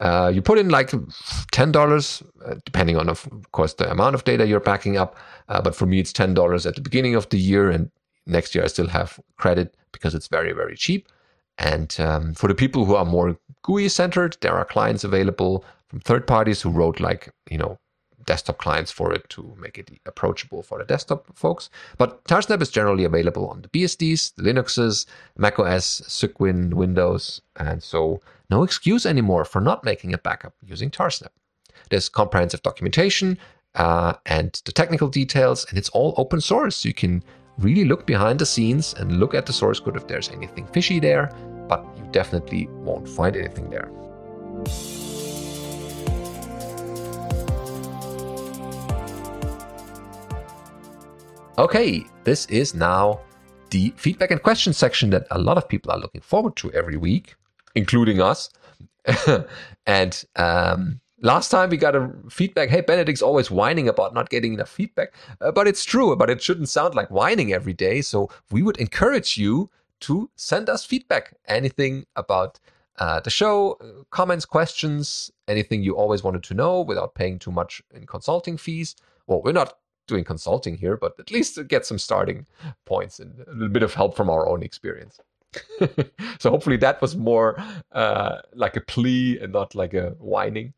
Uh, you put in like $10, uh, depending on, of course, the amount of data you're backing up. Uh, but for me, it's $10 at the beginning of the year. And next year, I still have credit because it's very, very cheap. And um, for the people who are more GUI centered, there are clients available from third parties who wrote like, you know, desktop clients for it to make it approachable for the desktop folks. But Tarsnap is generally available on the BSDs, the Linuxes, macOS, Cygwin, Windows, and so no excuse anymore for not making a backup using Tarsnap. There's comprehensive documentation uh, and the technical details, and it's all open source. You can really look behind the scenes and look at the source code if there's anything fishy there, but you definitely won't find anything there. Okay, this is now the feedback and question section that a lot of people are looking forward to every week, including us. and um, last time we got a feedback hey benedict's always whining about not getting enough feedback. Uh, but it's true but it shouldn't sound like whining every day. So we would encourage you to send us feedback. Anything about uh, the show comments questions anything you always wanted to know without paying too much in consulting fees. Well we're not doing consulting here but at least get some starting points and a little bit of help from our own experience so hopefully that was more uh, like a plea and not like a whining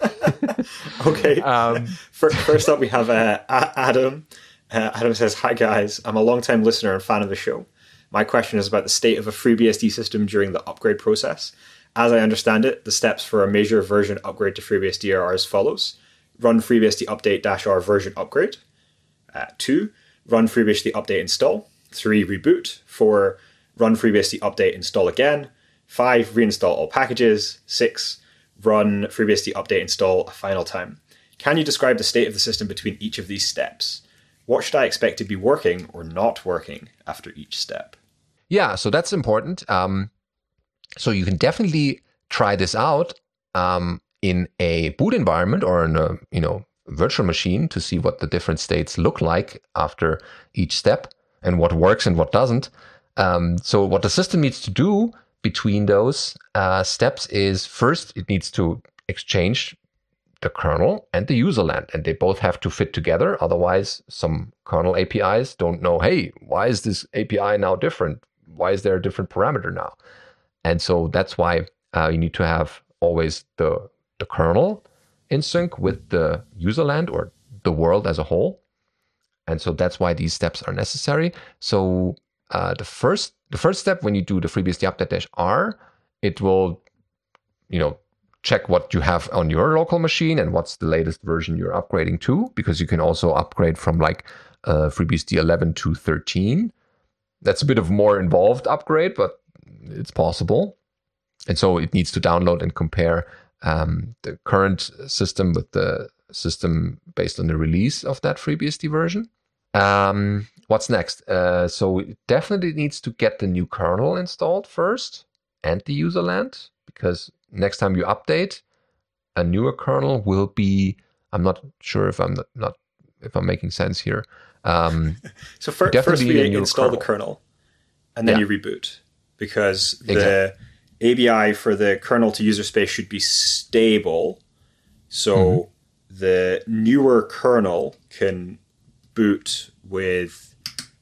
okay. Um, first up, we have uh, Adam. Uh, Adam says, "Hi guys, I'm a long-time listener and fan of the show. My question is about the state of a FreeBSD system during the upgrade process. As I understand it, the steps for a major version upgrade to FreeBSD are as follows: run FreeBSD update dash r version upgrade. Uh, two, run FreeBSD update install. Three, reboot. Four, run FreeBSD update install again. Five, reinstall all packages. Six, run FreeBSD update install a final time. Can you describe the state of the system between each of these steps? What should I expect to be working or not working after each step? Yeah, so that's important. Um, so you can definitely try this out um, in a boot environment or in a you know virtual machine to see what the different states look like after each step and what works and what doesn't. Um, so what the system needs to do between those uh, steps is first it needs to exchange the kernel and the user land and they both have to fit together. Otherwise some kernel apis don't know hey why is this api now different? Why is there a different parameter now? And so that's why uh, you need to have always the the kernel in sync with the user land or the world as a whole and so that's why these steps are necessary so uh, the first the first step when you do the FreeBSD update dash R, it will, you know, check what you have on your local machine and what's the latest version you're upgrading to, because you can also upgrade from like uh, FreeBSD 11 to 13. That's a bit of more involved upgrade, but it's possible. And so it needs to download and compare um, the current system with the system based on the release of that FreeBSD version. Um, what's next? Uh, so it definitely needs to get the new kernel installed first and the user land because next time you update, a newer kernel will be. I'm not sure if I'm not, not if I'm making sense here. Um, so for, first we install kernel. the kernel, and then yeah. you reboot because the exactly. ABI for the kernel to user space should be stable. So mm-hmm. the newer kernel can boot with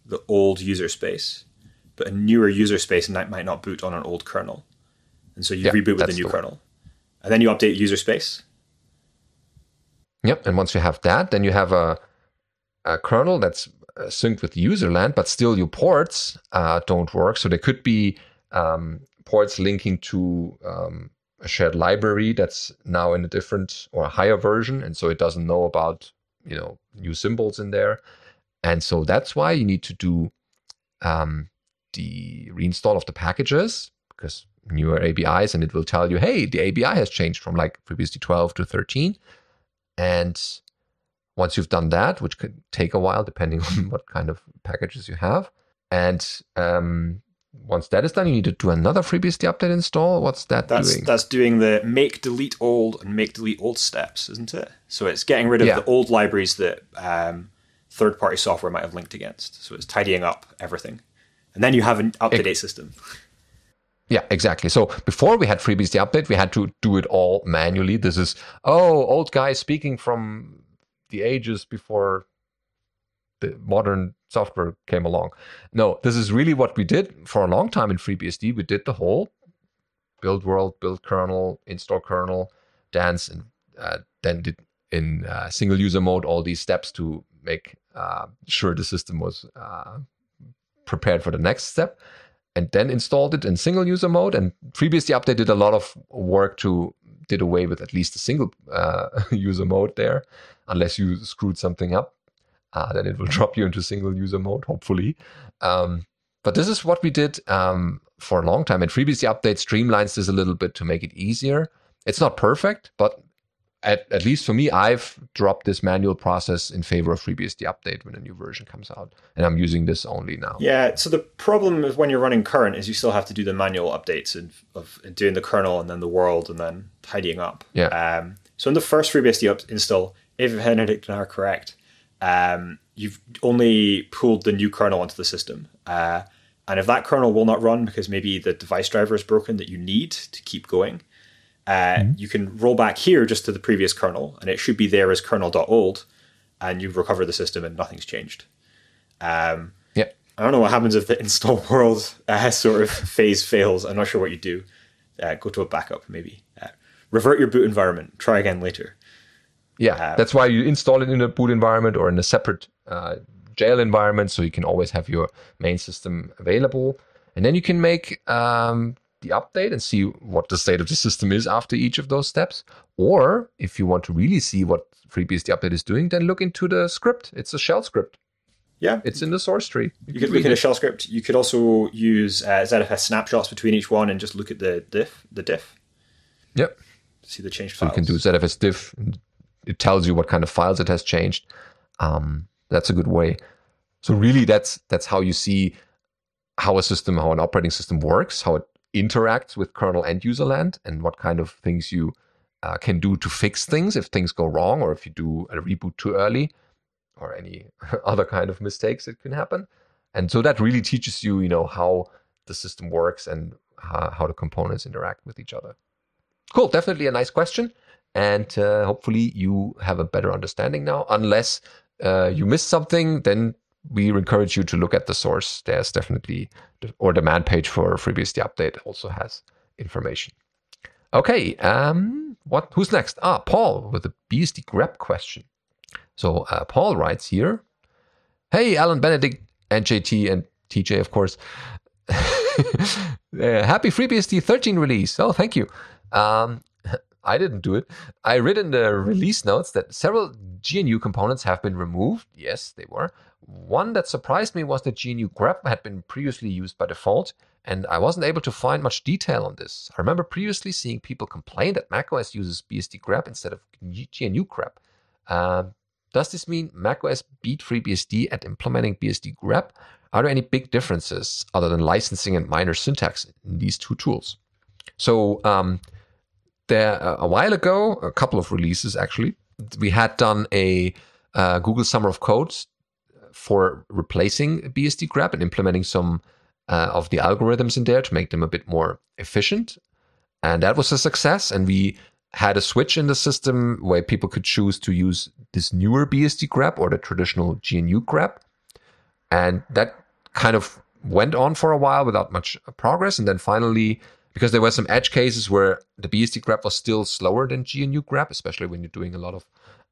the old user space, but a newer user space might not boot on an old kernel. And so you reboot with the new the kernel. And then you update user space. Yep. And once you have that, then you have a, a kernel that's uh, synced with user land, but still your ports uh, don't work. So there could be um, ports linking to um, a shared library that's now in a different or a higher version. And so it doesn't know about you know new symbols in there and so that's why you need to do um, the reinstall of the packages because newer abis and it will tell you hey the abi has changed from like FreeBSD 12 to 13 and once you've done that which could take a while depending on what kind of packages you have and um, once that is done, you need to do another FreeBSD update install. What's that that's, doing? That's doing the make delete old and make delete old steps, isn't it? So it's getting rid of yeah. the old libraries that um, third party software might have linked against. So it's tidying up everything. And then you have an up to date system. Yeah, exactly. So before we had FreeBSD update, we had to do it all manually. This is, oh, old guy speaking from the ages before the modern software came along. No, this is really what we did for a long time in FreeBSD. We did the whole build world, build kernel, install kernel, dance, and uh, then did in uh, single user mode all these steps to make uh, sure the system was uh, prepared for the next step. And then installed it in single user mode. And FreeBSD update did a lot of work to did away with at least a single uh, user mode there, unless you screwed something up uh, then it will drop you into single user mode, hopefully. Um, but this is what we did um, for a long time. And FreeBSD update streamlines this a little bit to make it easier. It's not perfect, but at, at least for me, I've dropped this manual process in favor of FreeBSD update when a new version comes out. And I'm using this only now. Yeah. So the problem is when you're running current is you still have to do the manual updates of, of doing the kernel and then the world and then tidying up. Yeah. Um, So in the first FreeBSD up install, if Benedict and I are correct, um, you've only pulled the new kernel onto the system. Uh, and if that kernel will not run because maybe the device driver is broken that you need to keep going, uh, mm-hmm. you can roll back here just to the previous kernel, and it should be there as kernel.old, and you recover the system and nothing's changed. Um, yep. I don't know what happens if the install world uh, sort of phase fails. I'm not sure what you do. Uh, go to a backup, maybe. Uh, revert your boot environment. Try again later. Yeah, uh, that's why you install it in a boot environment or in a separate uh, jail environment, so you can always have your main system available. And then you can make um, the update and see what the state of the system is after each of those steps. Or if you want to really see what FreeBSD update is doing, then look into the script. It's a shell script. Yeah, it's in the source tree. You, you could look at a shell script. You could also use uh, ZFS snapshots between each one and just look at the diff. The diff. Yep. See the change so you can do ZFS diff. It tells you what kind of files it has changed. Um, that's a good way. So really, that's that's how you see how a system, how an operating system works, how it interacts with kernel and user land, and what kind of things you uh, can do to fix things if things go wrong, or if you do a reboot too early, or any other kind of mistakes that can happen. And so that really teaches you, you know, how the system works and how, how the components interact with each other. Cool, definitely a nice question, and uh, hopefully you have a better understanding now. Unless uh, you missed something, then we encourage you to look at the source. There's definitely, or the man page for FreeBSD update also has information. Okay, um, what? Who's next? Ah, Paul with a BSD grep question. So uh, Paul writes here, "Hey, Allan Benedict and JT and TJ, of course. uh, happy FreeBSD 13 release. Oh, thank you. Um, I didn't do it. I read in the release notes that several GNU components have been removed. Yes, they were. One that surprised me was that GNU grep had been previously used by default, and I wasn't able to find much detail on this. I remember previously seeing people complain that macOS uses BSD grep instead of GNU grep. Uh, does this mean macOS beat FreeBSD at implementing BSD grep? Are there any big differences other than licensing and minor syntax in these two tools? So, um, there a while ago, a couple of releases actually, we had done a uh, Google Summer of Codes for replacing BSD grep and implementing some uh, of the algorithms in there to make them a bit more efficient. And that was a success. And we had a switch in the system where people could choose to use this newer BSD grep or the traditional GNU grep. And that kind of went on for a while without much progress. And then finally, because there were some edge cases where the BSD grep was still slower than GNU grep, especially when you're doing a lot of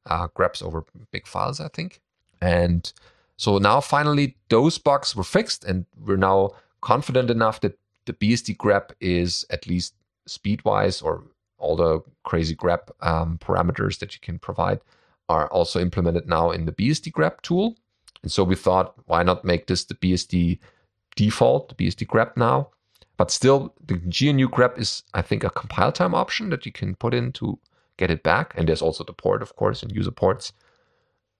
uh, greps over big files, I think. And so now finally those bugs were fixed, and we're now confident enough that the BSD grep is at least speed wise or all the crazy grep um, parameters that you can provide are also implemented now in the BSD grep tool. And so we thought, why not make this the BSD default, the BSD grep now? But still, the GNU grep is, I think, a compile time option that you can put in to get it back. And there's also the port, of course, and user ports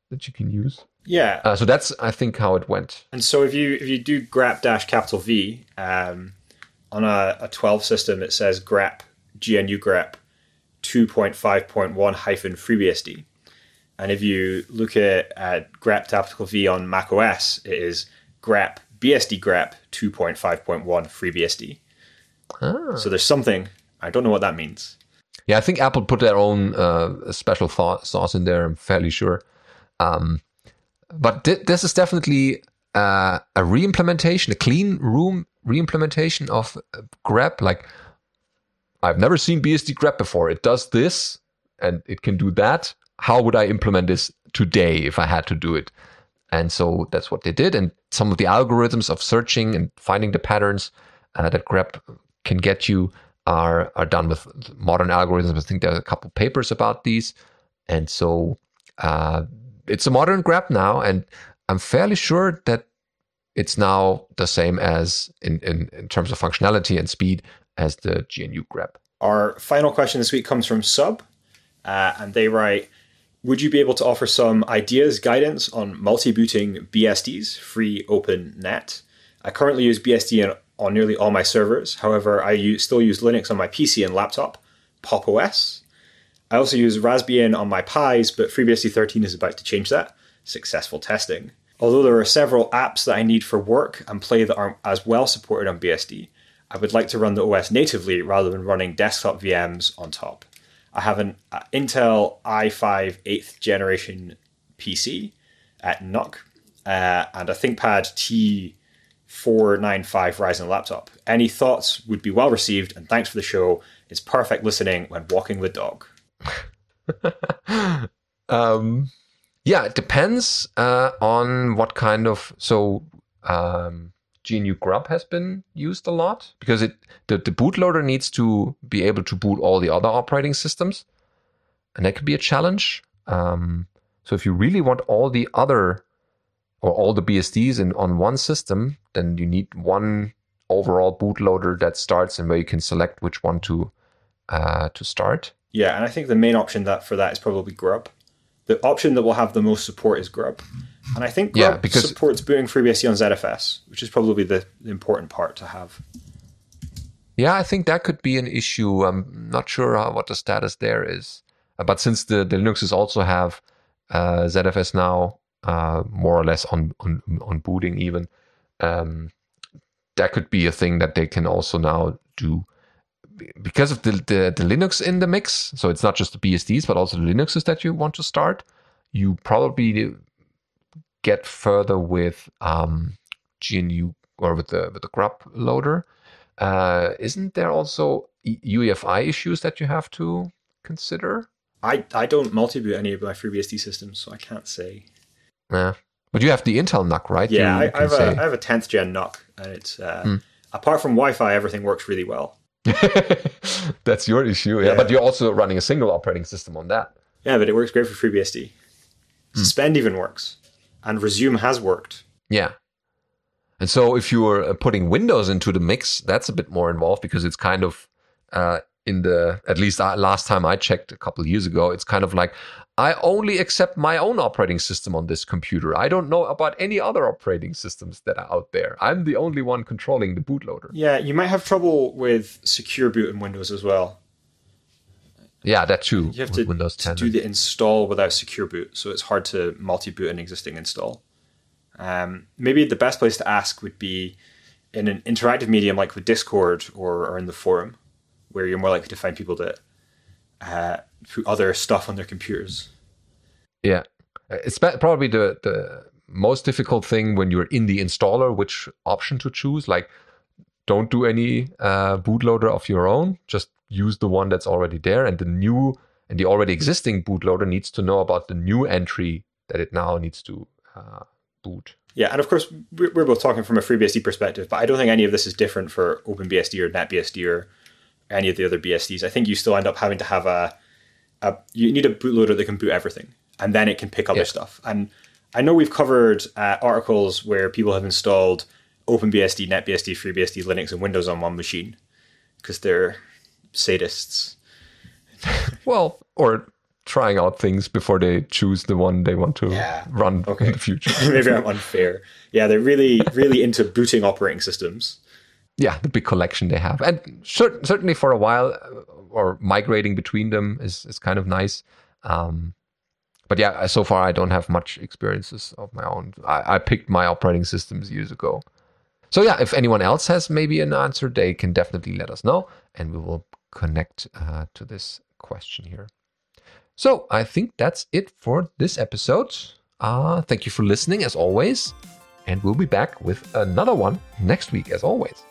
that you can use. Yeah. Uh, so that's, I think, how it went. And so if you if you do grep dash capital V um, on a, a 12 system, it says grep GNU grep 2.5.1 hyphen FreeBSD. And if you look at, at grep capital V on Mac OS, it is grep BSD grep 2.5.1 FreeBSD. Ah. So there's something. I don't know what that means. Yeah, I think Apple put their own uh, special thought, sauce in there. I'm fairly sure. Um, but th- this is definitely uh, a re-implementation, a clean room re-implementation of uh, grep. Like I've never seen BSD grep before. It does this and it can do that. How would I implement this today if I had to do it? And so that's what they did. And some of the algorithms of searching and finding the patterns uh, that grep can get you are are done with modern algorithms. I think there are a couple papers about these, and so uh, it's a modern grep now, and I'm fairly sure that it's now the same as in, in, in terms of functionality and speed as the GNU grep. Our final question this week comes from Sub, uh, and they write would you be able to offer some ideas, guidance on multi-booting BSDs, free open net? I currently use BSD on, on nearly all my servers. However, I use, still use Linux on my PC and laptop, Pop OS. I also use Raspbian on my Pis, but FreeBSD 13 is about to change that. Successful testing. Although there are several apps that I need for work and play that aren't as well supported on BSD, I would like to run the OS natively rather than running desktop VMs on top. I have an uh, Intel i5 8th generation PC at NUC uh, and a ThinkPad T495 Ryzen laptop. Any thoughts would be well received, and thanks for the show. It's perfect listening when walking the dog. um, yeah, it depends uh, on what kind of so um, GNU Grub has been used a lot because it the, the bootloader needs to be able to boot all the other operating systems, and that could be a challenge. Um, so if you really want all the other or all the BSDs in on one system, then you need one overall bootloader that starts and where you can select which one to uh, to start. Yeah, and I think the main option that for that is probably Grub. The option that will have the most support is Grub. And I think Grub Yeah, because- supports booting FreeBSD on ZFS, which is probably the, important part to have. Yeah, I think that could be an issue. I'm not sure how, what the status there is. Uh, but since the, the Linuxes also have uh, ZFS now, uh, more or less on, on, on booting even, um, that could be a thing that they can also now do. Because of the, the, the Linux in the mix, so it's not just the BSDs, but also the Linuxes that you want to start, you probably get further with um, GNU or with the with the grub loader. Uh, isn't there also UEFI issues that you have to consider? I, I don't multi-boot any of my FreeBSD systems, so I can't say. Yeah, but you have the Intel NUC, right? Yeah, I, I, have a, I have a 10th gen NUC, and it's uh, Hmm. apart from Wi-Fi, everything works really well. That's your issue, yeah. Yeah. But you're also running a single operating system on that. Yeah, but it works great for FreeBSD. Hmm. Suspend even works, and Resume has worked. Yeah. And so if you're uh, putting Windows into the mix, that's a bit more involved because it's kind of uh, in the, at least last time I checked a couple of years ago, it's kind of like, I only accept my own operating system on this computer. I don't know about any other operating systems that are out there. I'm the only one controlling the bootloader. Yeah, you might have trouble with secure boot in Windows as well. Yeah, that too. You have to, Windows to do the install without secure boot, so it's hard to multi-boot an existing install. Um, maybe the best place to ask would be in an interactive medium like with Discord or, or in the forum, where you're more likely to find people that uh, put other stuff on their computers. Yeah, it's probably the the most difficult thing when you're in the installer, which option to choose. Like, don't do any uh, bootloader of your own. Just use the one that's already there, and the new and the already existing bootloader needs to know about the new entry that it now needs to uh, boot. Yeah, and of course we're both talking from a FreeBSD perspective, but I don't think any of this is different for OpenBSD or NetBSD or any of the other BSDs. I think you still end up having to have a, a you need a bootloader that can boot everything, and then it can pick other Yeah. stuff. And I know we've covered uh, articles where people have installed OpenBSD, NetBSD, FreeBSD, Linux, and Windows on one machine because they're sadists. Well, or trying out things before they choose the one they want to Yeah. run Okay. in the future. Maybe I'm unfair. Yeah, they're really, really into booting operating systems. yeah, the big collection they have, and cer- certainly for a while, uh, or migrating between them is is kind of nice. Um, but yeah, so far I don't have much experiences of my own. I, I picked my operating systems years ago. So yeah, if anyone else has maybe an answer, they can definitely let us know, and we will connect uh, to this question here. So I think that's it for this episode. Uh, thank you for listening as always, and we'll be back with another one next week as always.